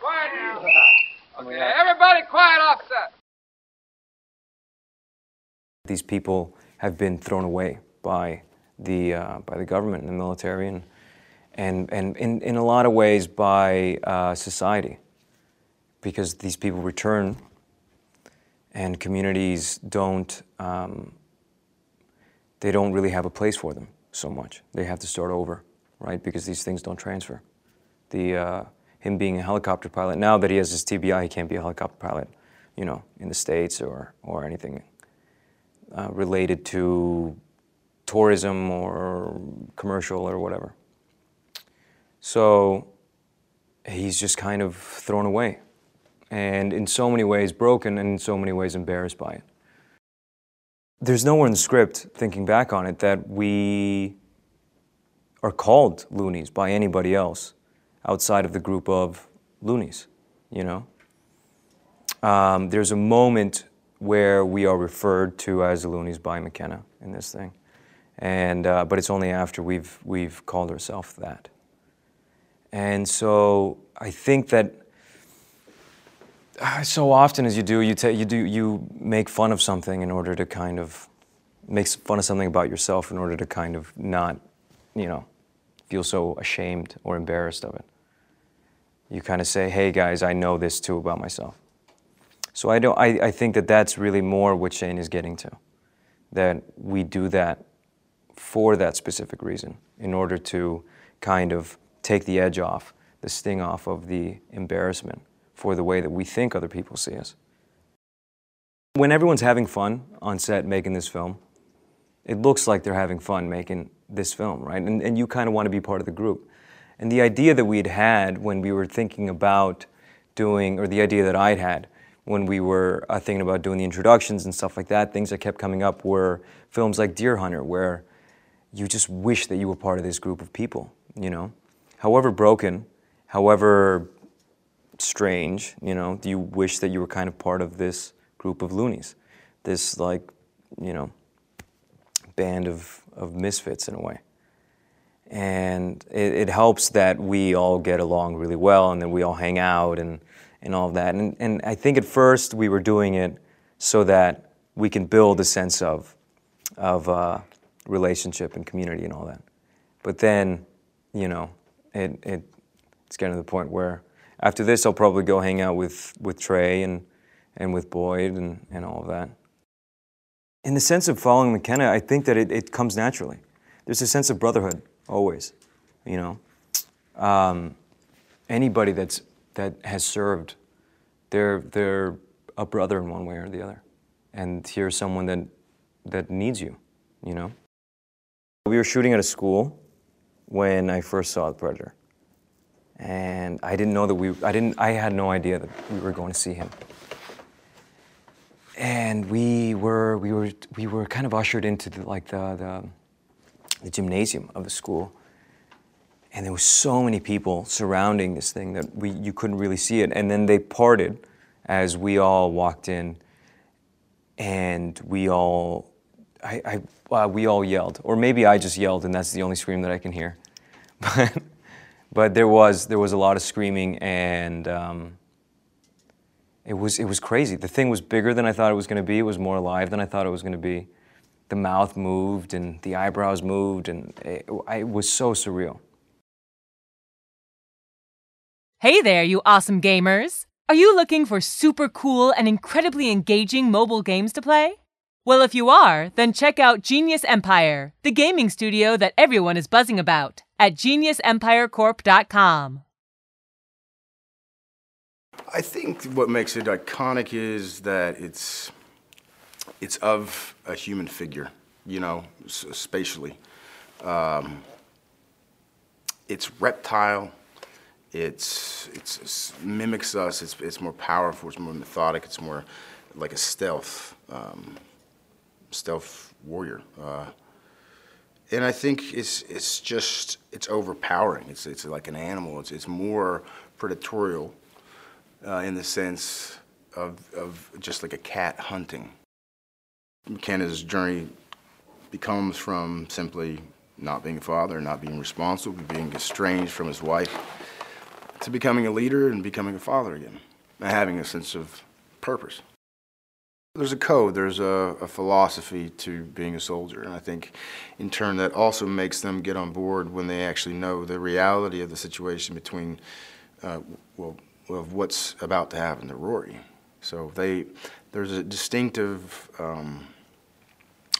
quiet now. Okay, everybody quiet off set. These people have been thrown away by the, uh, by the government and the military and, and, and in, in a lot of ways by uh, society because these people return and communities don't, um, they don't really have a place for them so much. They have to start over, right? Because these things don't transfer. The, uh, him being a helicopter pilot, now that he has his TBI, he can't be a helicopter pilot, you know, in the States or, or anything uh, related to tourism or commercial or whatever. So he's just kind of thrown away and in so many ways broken and in so many ways embarrassed by it. There's nowhere in the script, thinking back on it, that we are called loonies by anybody else outside of the group of loonies, you know? Um, there's a moment where we are referred to as the loonies by McKenna in this thing. And, uh, but it's only after we've, we've called ourselves that. And so I think that uh, so often as you do, you, you, do, you make fun of something in order to kind of make fun of something about yourself in order to kind of not, you know, feel so ashamed or embarrassed of it. You kind of say, hey guys, I know this too about myself. So I, don't, I, I think that that's really more what Shane is getting to, that we do that for that specific reason, in order to kind of take the edge off, the sting off of the embarrassment for the way that we think other people see us. When everyone's having fun on set making this film, it looks like they're having fun making this film, right? And, and you kind of want to be part of the group. And the idea that we'd had when we were thinking about doing, or the idea that I'd had when we were uh, thinking about doing the introductions and stuff like that, things that kept coming up were films like Deer Hunter, where you just wish that you were part of this group of people, you know? However broken, however strange, you know, do you wish that you were kind of part of this group of loonies? This, like, you know, band of, of misfits in a way. And it, it helps that we all get along really well and that we all hang out and, and all of that. And, and I think at first we were doing it so that we can build a sense of, of uh, relationship and community and all that. But then, you know, it, it, it's getting to the point where after this, I'll probably go hang out with, with Trey and, and with Boyd and, and all of that. In the sense of following McKenna, I think that it, it comes naturally. There's a sense of brotherhood, always, you know. Um, anybody that's, that has served, they're, they're a brother in one way or the other. And here's someone that, that needs you, you know. We were shooting at a school when I first saw The Predator and I didn't know that we, I didn't, I had no idea that we were going to see him. And we were, we were, we were kind of ushered into the, like the, the, the gymnasium of the school. And there were so many people surrounding this thing that we, you couldn't really see it. And then they parted as we all walked in and we all, I, I, uh, we all yelled. Or maybe I just yelled and that's the only scream that I can hear. But but there was there was a lot of screaming and um, it was it was crazy. The thing was bigger than I thought it was going to be. It was more alive than I thought it was going to be. The mouth moved and the eyebrows moved and it, it was so surreal. Hey there, you awesome gamers! Are you looking for super cool and incredibly engaging mobile games to play? Well, if you are, then check out Genius Empire, the gaming studio that everyone is buzzing about at geniusempirecorp.com. I think what makes it iconic is that it's it's of a human figure, you know, spatially. Um, it's reptile. It's, it's, it's mimics us. It's it's more powerful. It's more methodic. It's more like a stealth um, stealth warrior. Uh, and I think it's it's just it's overpowering. It's it's like an animal. It's it's more predatorial uh, in the sense of of just like a cat hunting. McKenna's journey becomes from simply not being a father, not being responsible, being estranged from his wife, to becoming a leader and becoming a father again, and having a sense of purpose. There's a code, there's a, a, philosophy to being a soldier, and I think in turn that also makes them get on board when they actually know the reality of the situation between, uh, well, of what's about to happen to Rory. So they, there's a distinctive um,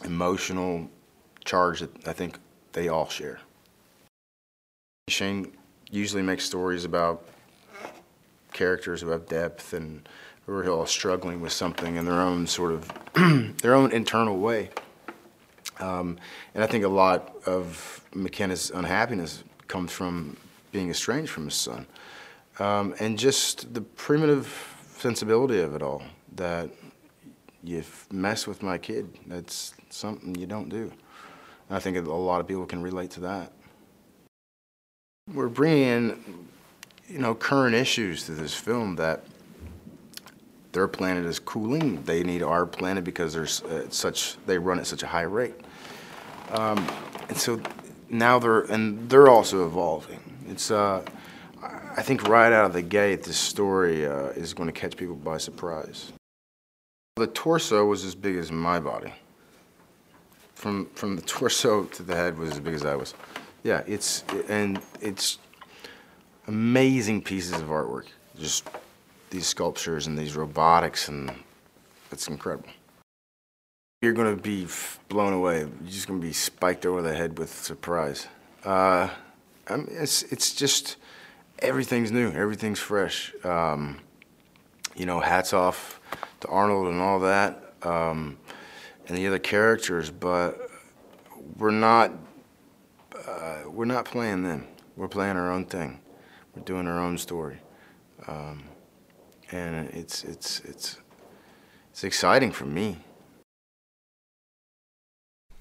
emotional charge that I think they all share. Shane usually makes stories about characters who have depth and who are all struggling with something in their own sort of their own internal way. Um, and I think a lot of McKenna's unhappiness comes from being estranged from his son. Um, and just the primitive sensibility of it all that you mess with my kid, that's something you don't do. And I think a lot of people can relate to that. We're bringing you know, current issues to this film that their planet is cooling. They need our planet because there's uh, such they run at such a high rate. Um, and so now they're and they're also evolving. It's uh, I think right out of the gate, this story uh, is going to catch people by surprise. The torso was as big as my body. From from the torso to the head was as big as I was. Yeah, it's and it's amazing pieces of artwork. Just these sculptures and these robotics, and it's incredible. You're to be blown away. You're just to be spiked over the head with surprise. Uh, I mean, it's it's just everything's new, everything's fresh. Um, you know, hats off to Arnold and all that, um, and the other characters, but we're not uh, we're not playing them. We're playing our own thing. We're doing our own story, um, and it's it's it's it's exciting for me.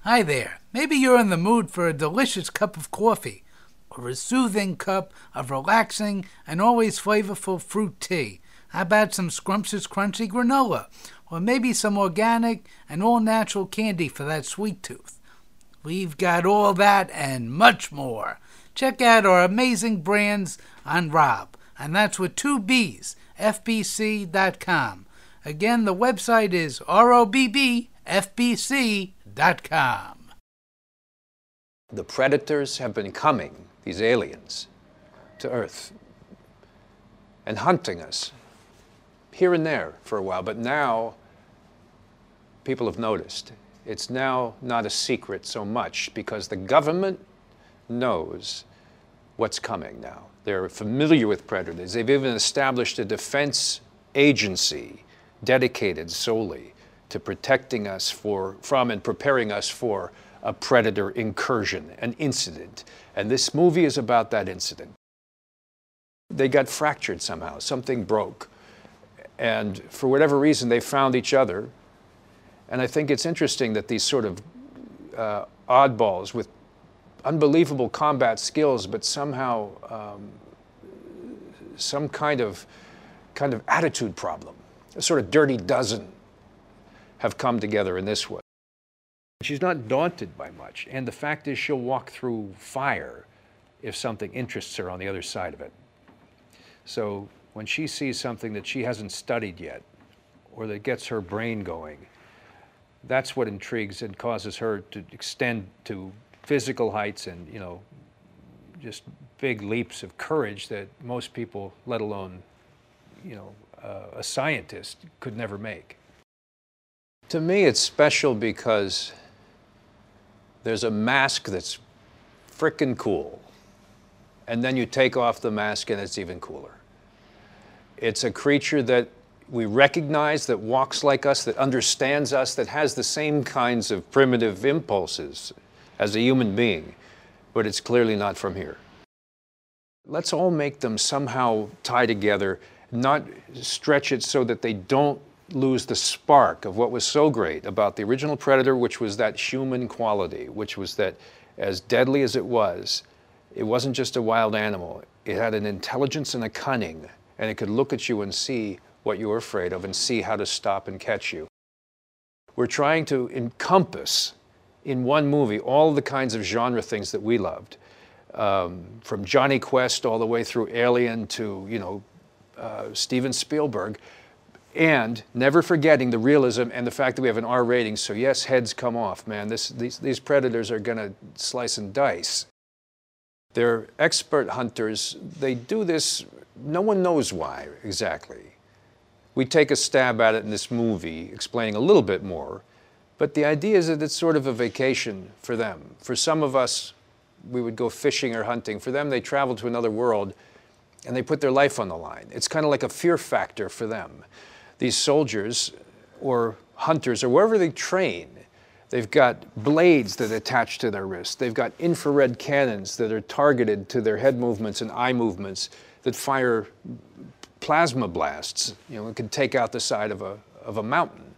Hi there. Maybe you're in the mood for a delicious cup of coffee or a soothing cup of relaxing and always flavorful fruit tea. How about some scrumptious crunchy granola? Or maybe some organic and all natural candy for that sweet tooth. We've got all that and much more. Check out our amazing brands on Rob, and that's with two B's, FBC.com. Again, the website is ROBBFBC.com. The predators have been coming, these aliens, to Earth and hunting us here and there for a while, but now people have noticed. It's now not a secret so much because the government knows what's coming now. They're familiar with predators. They've even established a defense agency dedicated solely to protecting us for, from and preparing us for a predator incursion, an incident. And this movie is about that incident. They got fractured somehow, something broke. And for whatever reason, they found each other. And I think it's interesting that these sort of uh, oddballs with unbelievable combat skills, but somehow um, some kind of, kind of attitude problem, a sort of dirty dozen, have come together in this way. She's not daunted by much, and the fact is she'll walk through fire if something interests her on the other side of it. So when she sees something that she hasn't studied yet, or that gets her brain going, that's what intrigues and causes her to extend to physical heights and, you know, just big leaps of courage that most people, let alone, you know, uh, a scientist, could never make. To me, it's special because there's a mask that's frickin' cool. And then you take off the mask and it's even cooler. It's a creature that we recognize, that walks like us, that understands us, that has the same kinds of primitive impulses as a human being, but it's clearly not from here. Let's all make them somehow tie together, not stretch it so that they don't lose the spark of what was so great about the original Predator, which was that human quality, which was that as deadly as it was, it wasn't just a wild animal. It had an intelligence and a cunning, and it could look at you and see what you're afraid of and see how to stop and catch you. We're trying to encompass in one movie all the kinds of genre things that we loved. um, from Jonny Quest all the way through Alien to, you know, uh, Steven Spielberg, and never forgetting the realism and the fact that we have an R rating. So yes, heads come off, man. This, these, these predators are going to slice and dice. They're expert hunters. They do this, no one knows why exactly. We take a stab at it in this movie, explaining a little bit more. But the idea is that it's sort of a vacation for them. For some of us, we would go fishing or hunting. For them, they travel to another world and they put their life on the line. It's kind of like a fear factor for them. These soldiers or hunters or wherever they train, they've got blades that attach to their wrists. They've got infrared cannons that are targeted to their head movements and eye movements that fire plasma blasts. You know, it can take out the side of a, of a mountain.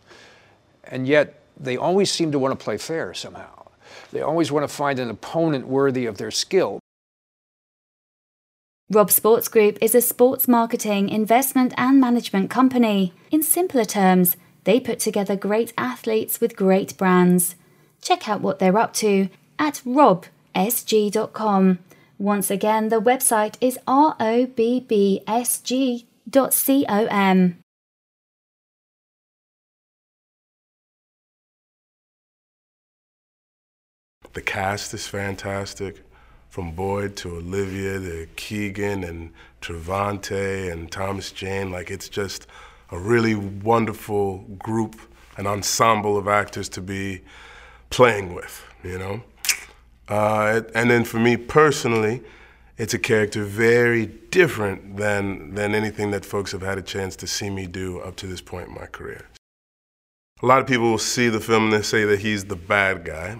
And yet, they always seem to want to play fair somehow. They always want to find an opponent worthy of their skill. Rob Sports Group is a sports marketing, investment, and management company. In simpler terms, they put together great athletes with great brands. Check out what they're up to at robsg.com. Once again, the website is robbsg.com. The cast is fantastic, from Boyd to Olivia to Keegan and Trevante and Thomas Jane. Like it's just a really wonderful group, an ensemble of actors to be playing with, you know. Uh, and then for me personally, it's a character very different than than anything that folks have had a chance to see me do up to this point in my career. A lot of people will see the film and they say that he's the bad guy.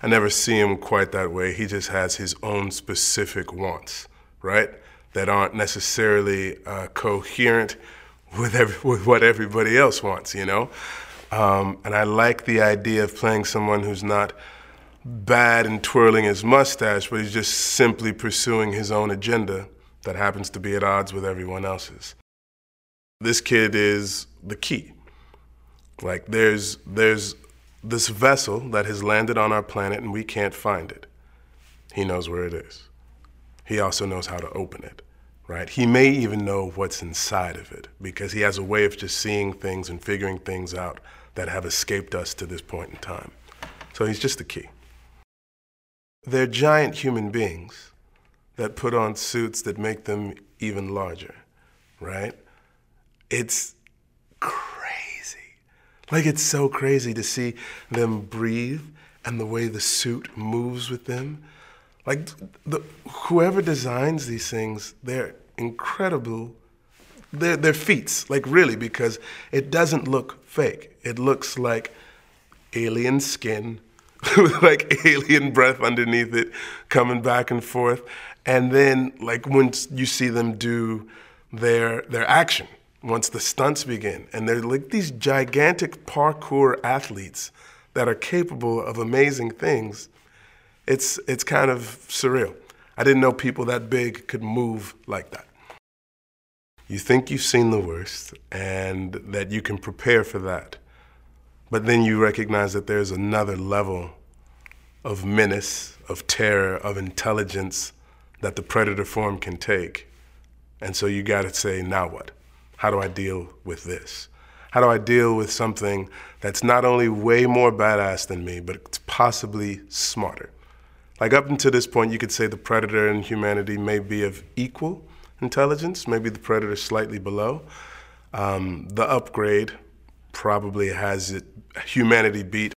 I never see him quite that way. He just has his own specific wants, right? That aren't necessarily uh, coherent with, every, with what everybody else wants, you know? Um, and I like the idea of playing someone who's not bad and twirling his mustache, but he's just simply pursuing his own agenda that happens to be at odds with everyone else's. This kid is the key. Like there's there's this vessel that has landed on our planet and we can't find it. He knows where it is. He also knows how to open it, right? He may even know what's inside of it because he has a way of just seeing things and figuring things out that have escaped us to this point in time. So he's just the key. They're giant human beings that put on suits that make them even larger, right? It's crazy. like it's so crazy to see them breathe and the way the suit moves with them. Like the, whoever designs these things, they're incredible. They're, they're feats, like really, because it doesn't look fake. It looks like alien skin with like alien breath underneath it coming back and forth. And then like once you see them do their their action, once the stunts begin. And they're like these gigantic parkour athletes that are capable of amazing things. It's, it's kind of surreal. I didn't know people that big could move like that. You think you've seen the worst and that you can prepare for that. But then you recognize that there's another level of menace, of terror, of intelligence that the predator form can take. And so you gotta say, now what? How do I deal with this? How do I deal with something that's not only way more badass than me, but it's possibly smarter? Like up until this point, you could say the predator and humanity may be of equal intelligence, maybe the predator slightly below. Um, the upgrade probably has it, humanity beat.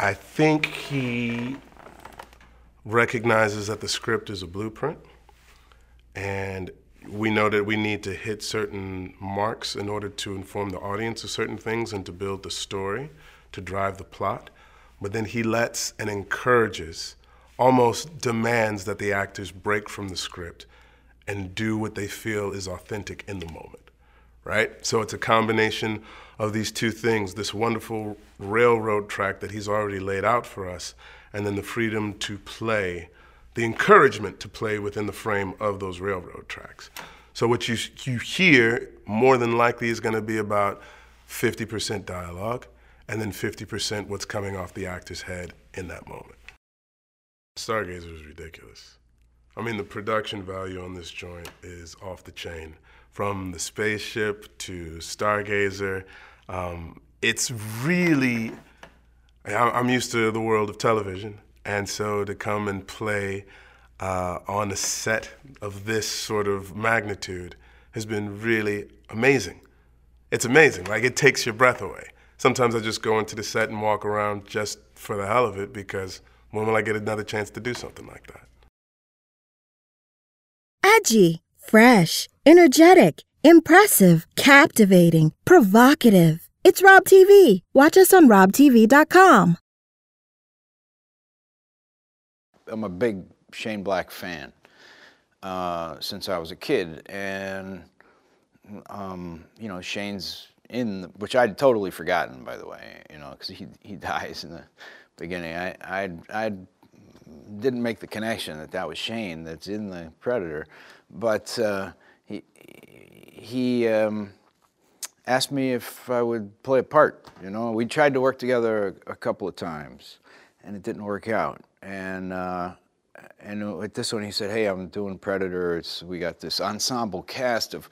I think he recognizes that the script is a blueprint and we know that we need to hit certain marks in order to inform the audience of certain things and to build the story, to drive the plot. But then he lets and encourages, almost demands that the actors break from the script and do what they feel is authentic in the moment, right? So it's a combination of these two things this wonderful railroad track that he's already laid out for us, and then the freedom to play the encouragement to play within the frame of those railroad tracks. So what you, you hear more than likely is going to be about 50% dialogue and then 50% what's coming off the actor's head in that moment. Stargazer is ridiculous. I mean, the production value on this joint is off the chain. From the spaceship to Stargazer, um, it's really, I'm used to the world of television, and so to come and play uh, on a set of this sort of magnitude has been really amazing. It's amazing, like it takes your breath away. Sometimes I just go into the set and walk around just for the hell of it because when will I get another chance to do something like that? Edgy, fresh, energetic, impressive, captivating, provocative. It's Rob TV. Watch us on robtv.com. I'm a big Shane Black fan uh, since I was a kid, and um, you know Shane's in, the, which I'd totally forgotten, by the way, you know, because he he dies in the beginning. I I I didn't make the connection that that was Shane that's in the Predator, but uh, he he um, asked me if I would play a part. You know, we tried to work together a, a couple of times, and it didn't work out. And uh, and with this one, he said, "Hey, I'm doing Predator. It's, we got this ensemble cast of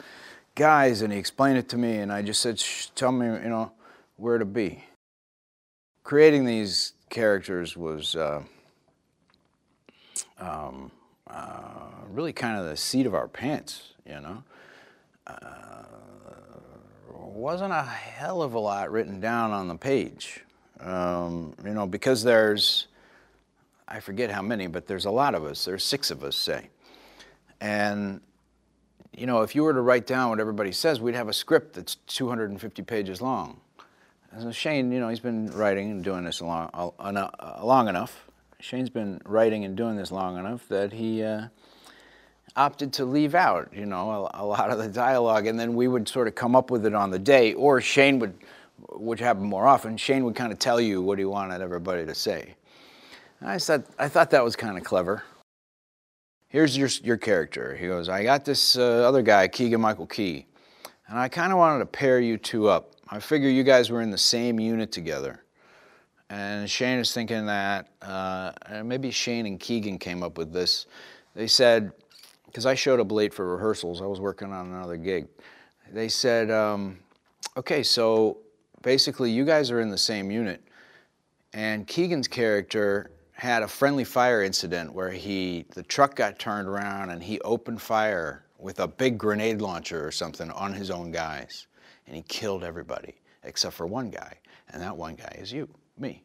guys," and he explained it to me, and I just said, "Tell me, you know, where to be." Creating these characters was. Uh, um, uh, really kind of the seat of our pants, you know. Uh, wasn't a hell of a lot written down on the page, um, you know, because there's, I forget how many, but there's a lot of us. There's six of us, say. And, you know, if you were to write down what everybody says, we'd have a script that's 250 pages long. And Shane, you know, he's been writing and doing this long, long enough Shane's been writing and doing this long enough that he uh, opted to leave out, you know, a, a, lot of the dialogue, and then we would sort of come up with it on the day, or Shane would, which happened more often, Shane would kind of tell you what he wanted everybody to say. And I thought, I thought that was kind of clever. Here's your, your character. He goes, I got this uh, other guy, Keegan Michael Key, and I kind of wanted to pair you two up. I figure you guys were in the same unit together. And Shane is thinking that, uh, maybe Shane and Keegan came up with this. They said, because I showed up late for rehearsals, I was working on another gig. They said, um, okay, so basically you guys are in the same unit. And Keegan's character had a friendly fire incident where he, the truck got turned around and he opened fire with a big grenade launcher or something on his own guys. And he killed everybody except for one guy. And that one guy is you me.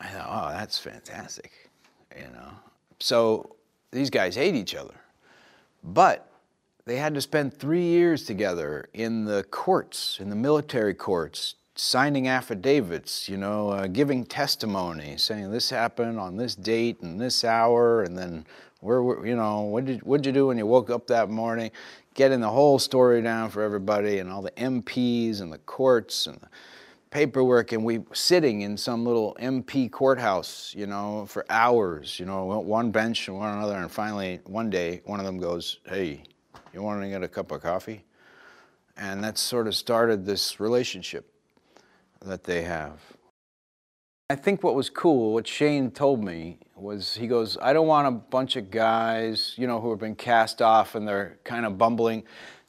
I thought, oh, that's fantastic, you know. So these guys hate each other, but they had to spend three years together in the courts, in the military courts, signing affidavits, you know, uh, giving testimony, saying this happened on this date and this hour, and then where, where, you know, what did what'd you do when you woke up that morning? Getting the whole story down for everybody, and all the MPs and the courts and the paperwork and we sitting in some little MP courthouse, you know, for hours, you know, one bench and one another. And finally, one day, one of them goes, Hey, you want to get a cup of coffee? And that sort of started this relationship that they have. I think what was cool, what Shane told me, was he goes, I don't want a bunch of guys, you know, who have been cast off and they're kind of bumbling.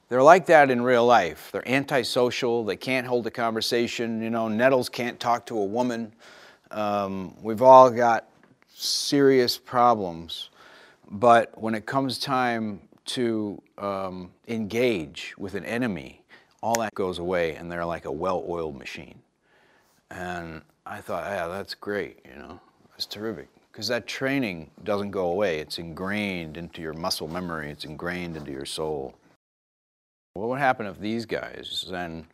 They're like that in real life. They're antisocial. They can't hold a conversation. You know, Nettles can't talk to a woman. Um, we've all got serious problems. But when it comes time to um, engage with an enemy, all that goes away and they're like a well-oiled machine. And I thought, yeah, that's great, you know, that's terrific. Because that training doesn't go away. It's ingrained into your muscle memory. It's ingrained into your soul. What would happen if these guys then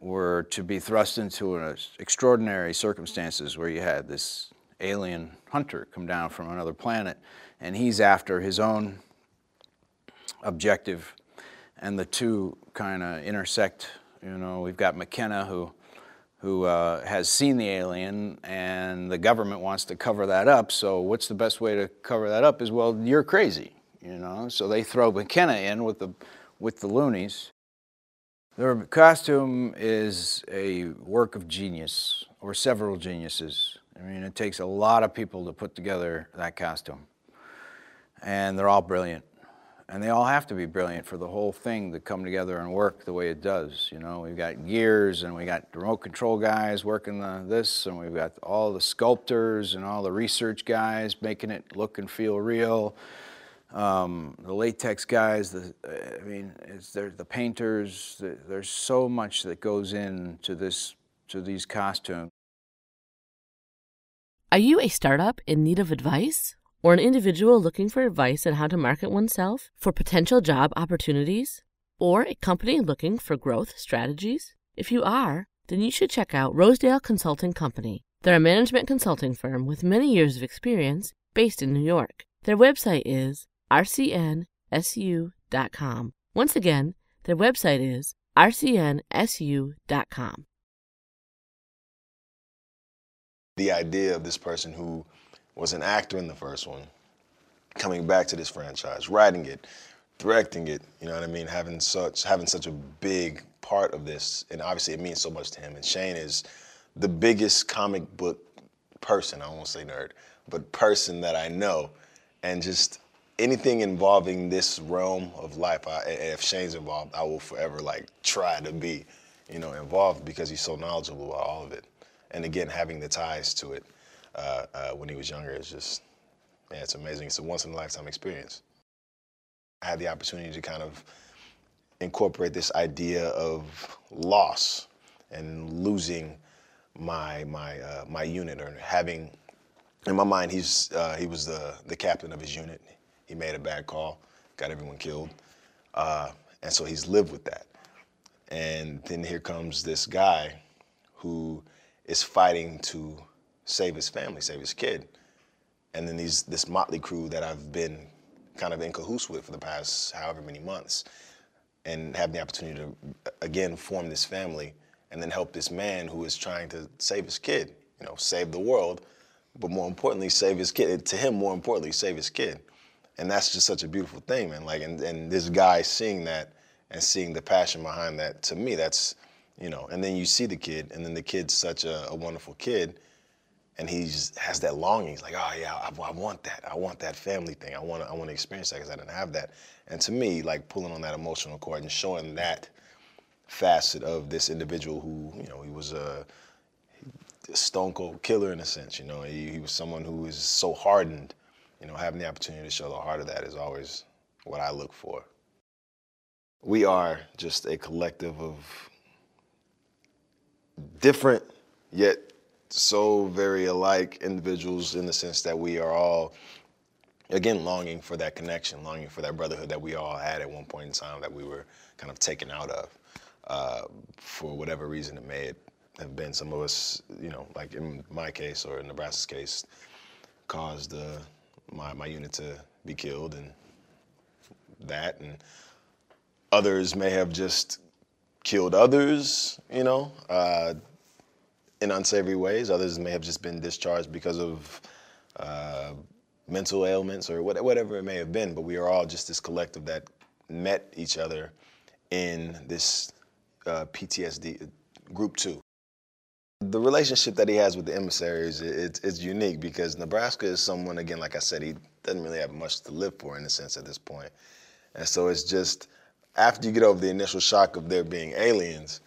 were to be thrust into an extraordinary circumstances where you had this alien hunter come down from another planet and he's after his own objective and the two kind of intersect. You know, we've got McKenna who who uh, has seen the alien and the government wants to cover that up. So what's the best way to cover that up is, well, you're crazy, you know? So they throw McKenna in with the with the loonies. Their costume is a work of genius, or several geniuses. I mean, it takes a lot of people to put together that costume. and they're all brilliant. And they all have to be brilliant for the whole thing to come together and work the way it does. You know, we've got gears and we got remote control guys working the, this, and we've got all the sculptors and all the research guys making it look and feel real. Um, the latex guys, the, I mean, it's, the painters. The, there's so much that goes into this, to these costumes. Are you a startup in need of advice? Or an individual looking for advice on how to market oneself for potential job opportunities? Or a company looking for growth strategies? If you are, then you should check out Rosedale Consulting Company. They're a management consulting firm with many years of experience based in New York. Their website is rcnsu.com. Once again, their website is rcnsu.com. The idea of this person who was an actor in the first one, coming back to this franchise, writing it, directing it, you know what I mean, having such having such a big part of this, and obviously it means so much to him. And Shane is the biggest comic book person, I won't say nerd, but person that I know. And just anything involving this realm of life, I, if Shane's involved, I will forever like try to be, you know, involved because he's so knowledgeable about all of it. And again, having the ties to it uh, uh, when he was younger is just, yeah, it's amazing. It's a once in a lifetime experience. I had the opportunity to kind of incorporate this idea of loss and losing my my uh, my unit or having in my mind he's uh, he was the the captain of his unit. He made a bad call, got everyone killed, uh, and so he's lived with that. And then here comes this guy who is fighting to save his family, save his kid. And then these this motley crew that I've been kind of in cahoots with for the past however many months, and have the opportunity to again form this family and then help this man who is trying to save his kid, you know, save the world, but more importantly, save his kid. To him, more importantly, save his kid. And that's just such a beautiful thing, man. Like, and, and this guy seeing that and seeing the passion behind that, to me, that's, you know, and then you see the kid, and then the kid's such a, a wonderful kid, and he has that longing. He's like, oh yeah, I, I, want that. I want that family thing. I want to, I want to experience that because I didn't have that. And to me, like pulling on that emotional cord and showing that facet of this individual who, you know, he was a stone cold killer in a sense. You know, he, he was someone who is so hardened. You know, having the opportunity to show the heart of that is always what I look for. We are just a collective of different yet so very alike individuals in the sense that we are all again longing for that connection longing for that brotherhood that we all had at one point in time that we were kind of taken out of uh, for whatever reason it may have been. Some of us you know like in my case or in nebraska's case caused uh, my, my unit to be killed and that and others may have just killed others you know? Uh, in unsavory ways. Others may have just been discharged because of uh, mental ailments or whatever it may have been. But we are all just this collective that met each other in this uh, PTSD group two. The relationship that he has with the emissaries it's, it's unique because Nebraska is someone again, like I said, he doesn't really have much to live for in a sense at this point, and so it's just after you get over the initial shock of there being aliens,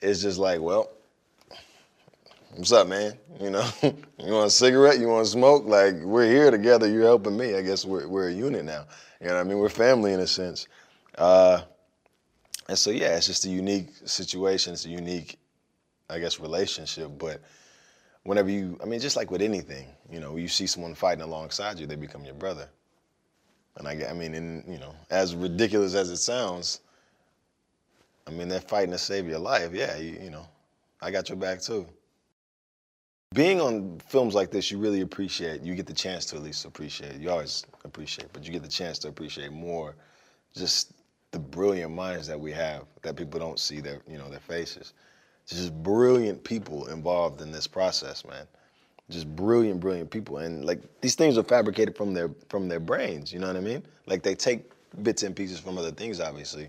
it's just like, well, what's up, man? You know, you want a cigarette? You want to smoke? Like, we're here together. You're helping me. I guess we're, we're a unit now. You know what I mean? We're family in a sense. Uh, and so, yeah, it's just a unique situation. It's a unique, I guess, relationship. But whenever you, I mean, just like with anything, you know, you see someone fighting alongside you, they become your brother. And I, I mean, and, you know, as ridiculous as it sounds, I mean, they're fighting to save your life. Yeah, you, you know, I got your back too. Being on films like this, you really appreciate, you get the chance to at least appreciate, you always appreciate, but you get the chance to appreciate more just the brilliant minds that we have that people don't see their, you know, their faces. Just brilliant people involved in this process, man. Just brilliant, brilliant people. And like these things are fabricated from their from their brains, you know what I mean? Like they take bits and pieces from other things, obviously,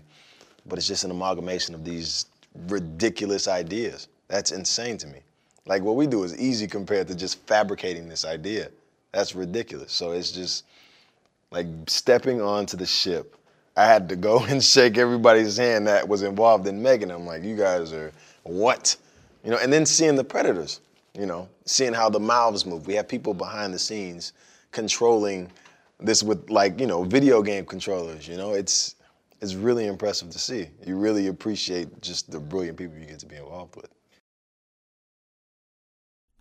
but it's just an amalgamation of these ridiculous ideas. That's insane to me. Like what we do is easy compared to just fabricating this idea. That's ridiculous. So it's just, like stepping onto the ship. I had to go and shake everybody's hand that was involved in making them. Like, you guys are what? You know, and then seeing the predators, you know, seeing how the mouths move. We have people behind the scenes controlling this with like, you know, video game controllers, you know, it's it's really impressive to see. You really appreciate just the brilliant people you get to be involved with.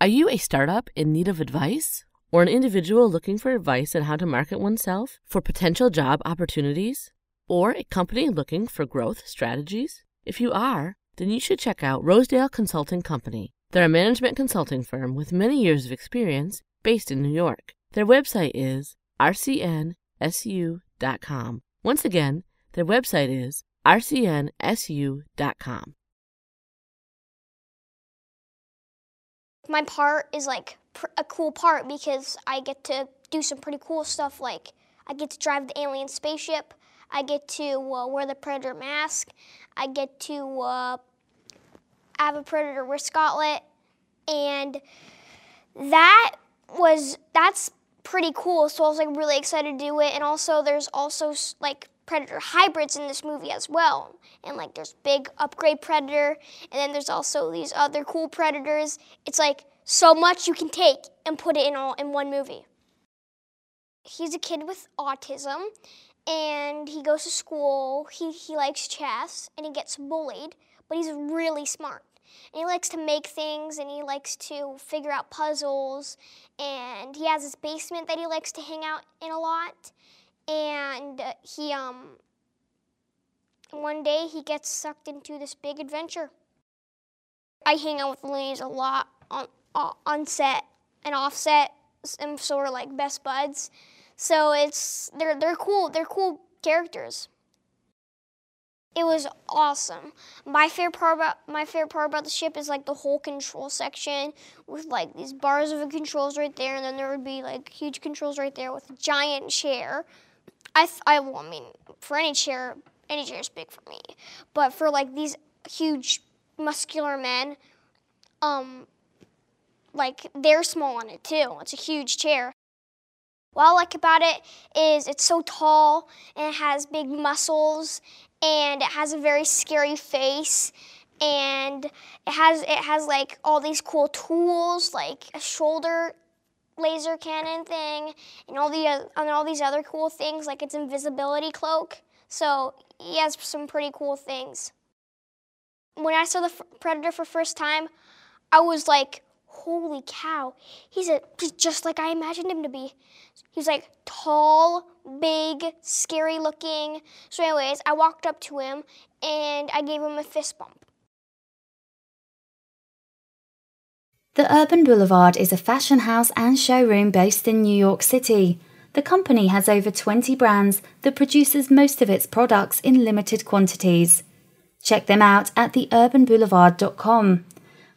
Are you a startup in need of advice? Or an individual looking for advice on how to market oneself for potential job opportunities? Or a company looking for growth strategies? If you are, then you should check out Rosedale Consulting Company. They're a management consulting firm with many years of experience based in New York. Their website is rcnsu.com. Once again, their website is rcnsu.com. My part is like a cool part because I get to do some pretty cool stuff like I get to drive the alien spaceship, I get to uh, wear the predator mask, I get to uh, have a predator wrist gauntlet, and that was that's pretty cool. So I was like really excited to do it, and also there's also like predator hybrids in this movie as well. And like there's big upgrade predator, and then there's also these other cool predators. It's like so much you can take and put it in all in one movie. He's a kid with autism and he goes to school. He, he likes chess and he gets bullied, but he's really smart. And he likes to make things and he likes to figure out puzzles. And he has his basement that he likes to hang out in a lot. And he, um, one day he gets sucked into this big adventure. I hang out with Louise a lot on, on set and off set, and so we're like best buds. So it's they're they're cool. They're cool characters. It was awesome. My favorite part about my favorite part about the ship is like the whole control section with like these bars of controls right there, and then there would be like huge controls right there with a giant chair. I I, well, I mean for any chair, any chair is big for me, but for like these huge muscular men, um, like they're small on it too. It's a huge chair. What I like about it is it's so tall and it has big muscles and it has a very scary face and it has it has like all these cool tools like a shoulder laser cannon thing and all the and all these other cool things like its invisibility cloak. So he has some pretty cool things. When I saw the Predator for first time, I was like, holy cow, he's, a, he's just like I imagined him to be. He's like tall, big, scary looking. So, anyways, I walked up to him and I gave him a fist bump. The Urban Boulevard is a fashion house and showroom based in New York City. The company has over 20 brands that produces most of its products in limited quantities. Check them out at theurbanboulevard.com.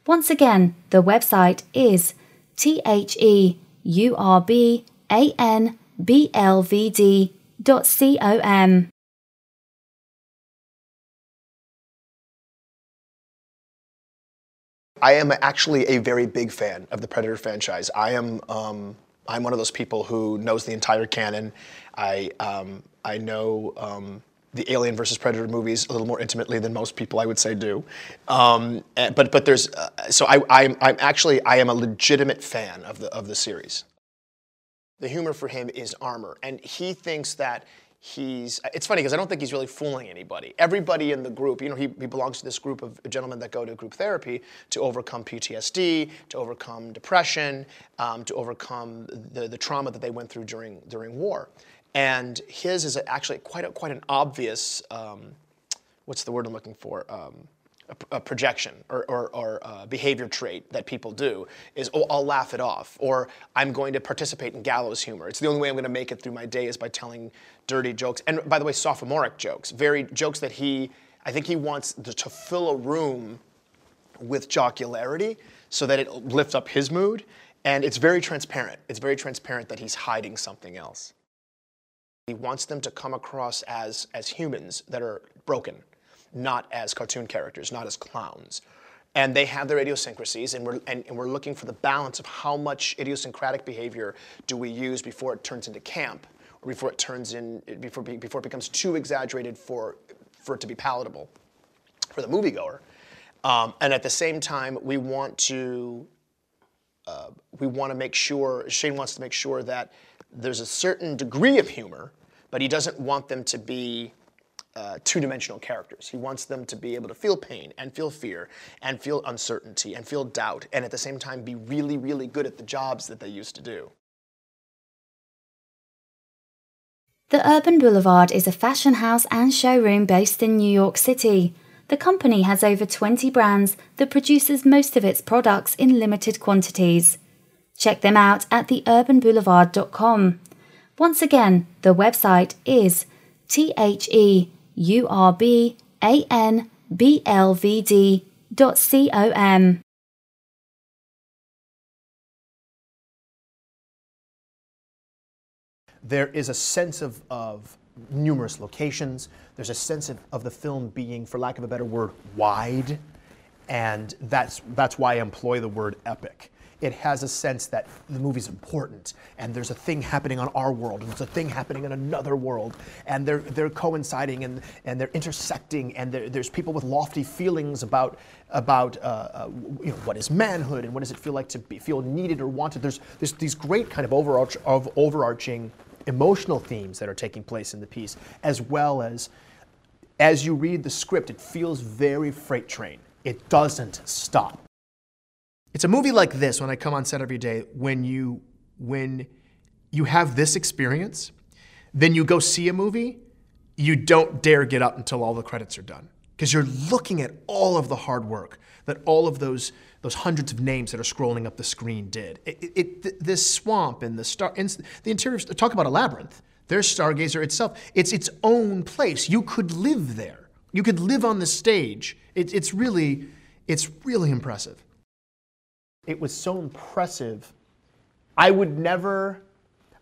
Once again, the website is T H E U R B A N B L V D dot C O M. I am actually a very big fan of the Predator franchise. I am um, I'm one of those people who knows the entire canon. I um, I know um, the Alien versus Predator movies a little more intimately than most people, I would say, do. Um, and, but but there's uh, so I I'm, I'm actually I am a legitimate fan of the of the series. The humor for him is armor, and he thinks that he's it's funny because i don't think he's really fooling anybody. Everybody in the group you know he, he belongs to this group of gentlemen that go to group therapy to overcome ptsd to overcome depression um, to overcome the, the trauma that they went through during during war. And his is actually quite a, quite an obvious um, what's the word i'm looking for? Um, a, projection or, or, or a behavior trait that people do is oh i'll laugh it off or i'm going to participate in gallows humor. It's the only way i'm going to make it through my day is by telling dirty jokes. And by the way sophomoric jokes very jokes that he i think he wants to fill a room with jocularity so that it lifts up his mood. And it's very transparent. It's very transparent that he's hiding something else. He wants them to come across as, as humans that are broken, not as cartoon characters, not as clowns. And they have their idiosyncrasies, and we're, and, and we're looking for the balance of how much idiosyncratic behavior do we use before it turns into camp, before it turns in, before, before it becomes too exaggerated for, for it to be palatable for the moviegoer. Um, and at the same time, we want to uh, we want to make sure Shane wants to make sure that there's a certain degree of humor, but he doesn't want them to be uh, two-dimensional characters. He wants them to be able to feel pain and feel fear and feel uncertainty and feel doubt, and at the same time be really, really good at the jobs that they used to do. The Urban Boulevard is a fashion house and showroom based in New York City. The company has over 20 brands that produces most of its products in limited quantities. Check them out at theurbanboulevard.com. Once again, the website is T H E U R B A N B L V D dot C O M. There is a sense of, of numerous locations. There's a sense of, of the film being, for lack of a better word, wide. And that's, that's why I employ the word epic. It has a sense that the movie's important, and there's a thing happening on our world, and there's a thing happening in another world, and they're, they're coinciding and, and they're intersecting, and there's people with lofty feelings about, about uh, uh, you know, what is manhood and what does it feel like to be, feel needed or wanted. There's, there's these great kind of, overarch, of overarching emotional themes that are taking place in the piece, as well as as you read the script, it feels very freight train. It doesn't stop. It's a movie like this when I come on set every day, when you when you have this experience, then you go see a movie, you don't dare get up until all the credits are done. Because you're looking at all of the hard work that all of those those hundreds of names that are scrolling up the screen did. It, it, this swamp and the star, and the interior. Talk about a labyrinth. There's Stargazer itself. It's its own place. You could live there. You could live on the stage. It, it's really, it's really impressive. It was so impressive. I would never.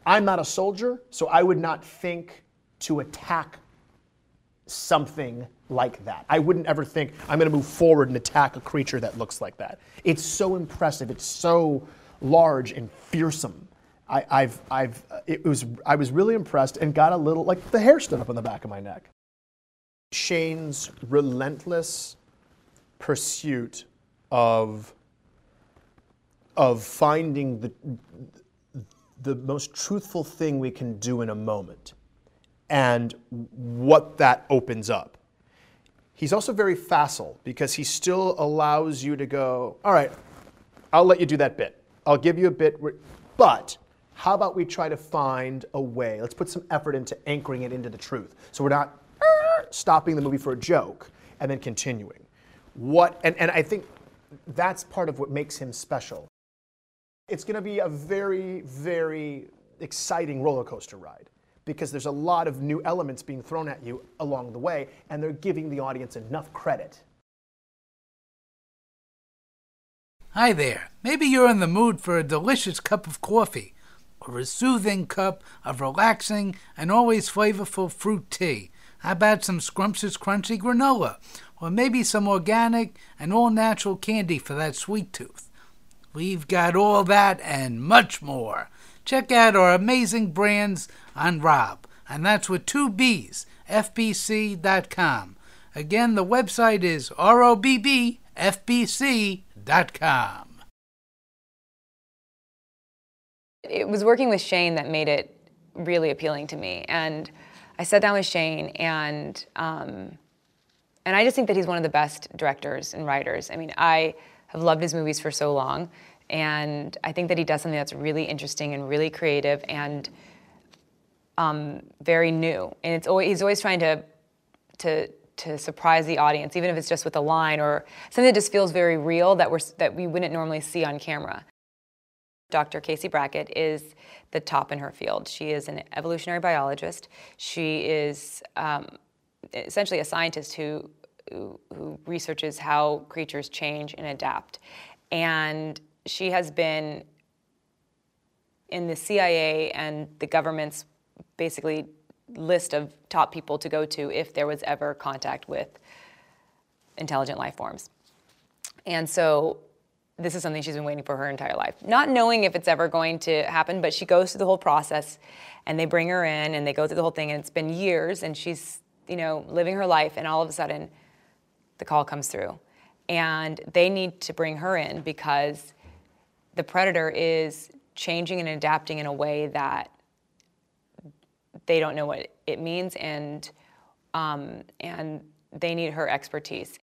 I'm not a soldier, so I would not think to attack something like that. I wouldn't ever think I'm going to move forward and attack a creature that looks like that. It's so impressive. It's so large and fearsome. I, have I've, it was, I was really impressed and got a little, like the hair stood up on the back of my neck. Shane's relentless pursuit of, of finding the, the most truthful thing we can do in a moment and what that opens up. He's also very facile because he still allows you to go, all right, I'll let you do that bit. I'll give you a bit, but how about we try to find a way? Let's put some effort into anchoring it into the truth. So we're not ah, stopping the movie for a joke and then continuing. What, and, and I think that's part of what makes him special. It's going to be a very, very exciting roller coaster ride because there's a lot of new elements being thrown at you along the way, and they're giving the audience enough credit. Hi there. Maybe you're in the mood for a delicious cup of coffee or a soothing cup of relaxing and always flavorful fruit tea. How about some scrumptious crunchy granola? Or maybe some organic and all natural candy for that sweet tooth. We've got all that and much more. Check out our amazing brands on Robb, and that's with two B's, FBC.com. Again, the website is ROBBFBC.com. It was working with Shane that made it really appealing to me. And I sat down with Shane, and um, and I just think that he's one of the best directors and writers. I mean, I have loved his movies for so long, and I think that he does something that's really interesting and really creative and um, very new. And it's always, he's always trying to to to surprise the audience, even if it's just with a line or something that just feels very real that we're that we wouldn't normally see on camera. Dr. Casey Brackett is the top in her field. She is an evolutionary biologist. She is um, essentially a scientist who, who, researches how creatures change and adapt. And she has been in the CIA and the government's basically list of top people to go to if there was ever contact with intelligent life forms. And so this is something she's been waiting for her entire life. Not knowing if it's ever going to happen, but she goes through the whole process and they bring her in and they go through the whole thing and it's been years and she's, you know, living her life and all of a sudden the call comes through. And they need to bring her in because the predator is changing and adapting in a way that they don't know what it means and um, and they need her expertise.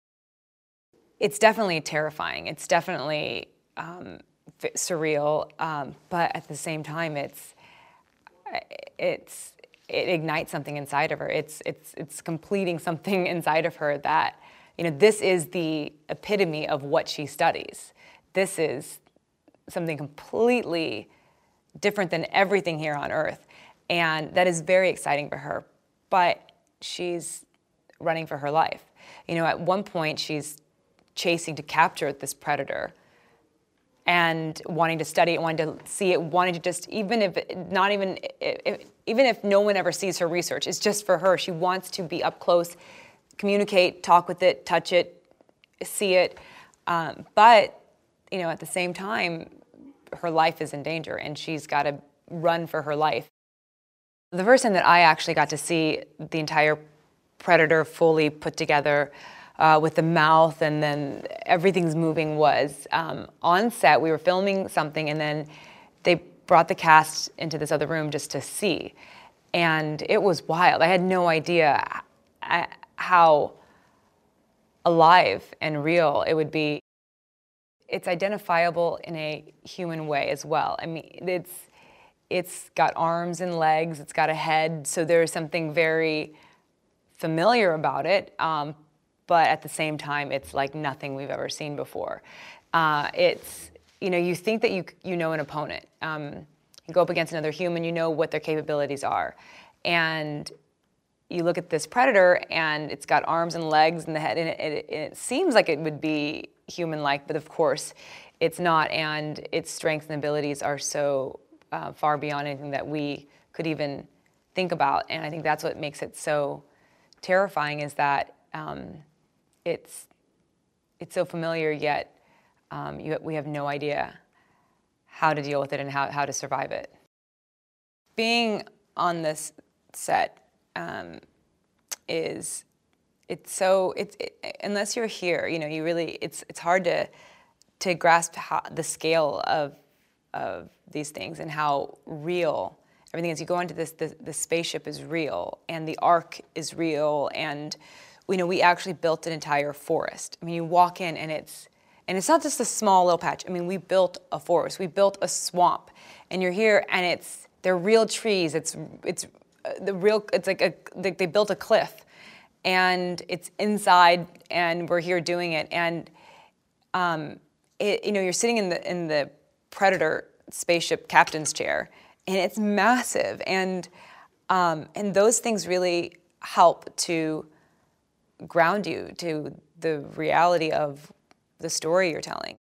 It's definitely terrifying. It's definitely um, surreal, um, but at the same time, it's it's it ignites something inside of her. It's it's it's completing something inside of her that you know this is the epitome of what she studies. This is something completely different than everything here on earth, and that is very exciting for her. But she's running for her life. You know, at one point she's chasing to capture this predator and wanting to study it, wanting to see it, wanting to just even if not even if, even if no one ever sees her research, it's just for her. She wants to be up close, communicate, talk with it, touch it, see it. Um, but you know, at the same time, her life is in danger, and she's got to run for her life. The first time that I actually got to see the entire predator fully put together uh, with the mouth and then everything's moving was um, on set. We were filming something and then they brought the cast into this other room just to see. And it was wild. I had no idea how alive and real it would be. It's identifiable in a human way as well. I mean, it's it's got arms and legs, it's got a head, so there's something very familiar about it, um, but at the same time, it's like nothing we've ever seen before. Uh, it's, you know, you think that you, you know an opponent. Um, you go up against another human, you know what their capabilities are. And you look at this predator and it's got arms and legs and the head, and it, it, it seems like it would be human like, but of course it's not. And its strengths and abilities are so uh, far beyond anything that we could even think about. And I think that's what makes it so terrifying is that um, it's it's so familiar yet um, you, we have no idea how to deal with it and how, how to survive it. Being on this set um, is it's so it's it, unless you're here, you know, you really it's it's hard to to grasp how, the scale of of these things and how real everything is. You go into this, the, the spaceship is real, and the ark is real, and you know, we actually built an entire forest. I mean, you walk in and it's, and it's not just a small little patch. I mean, we built a forest. We built a swamp, and you're here, and it's they're real trees. It's it's the real. It's like a they, they built a cliff, and it's inside, and we're here doing it, and um, it, you know, you're sitting in the in the predator spaceship captain's chair, and it's massive, and um, and those things really help to ground you to the reality of the story you're telling.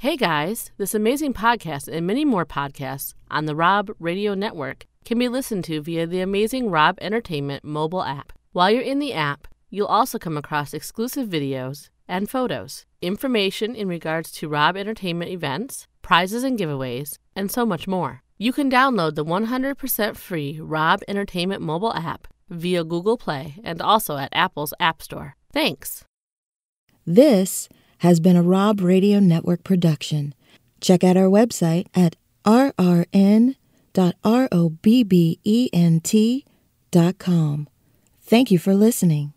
Hey guys, this amazing podcast and many more podcasts on the Robb Radio Network can be listened to via the amazing Robb Entertainment mobile app. While you're in the app, you'll also come across exclusive videos and photos, information in regards to Robb Entertainment events, prizes and giveaways, and so much more. You can download the 100% free Robb Entertainment mobile app via Google Play and also at Apple's App Store. Thanks. This has been a Robb Radio Network production. Check out our website at rrn.robbent.com. Thank you for listening.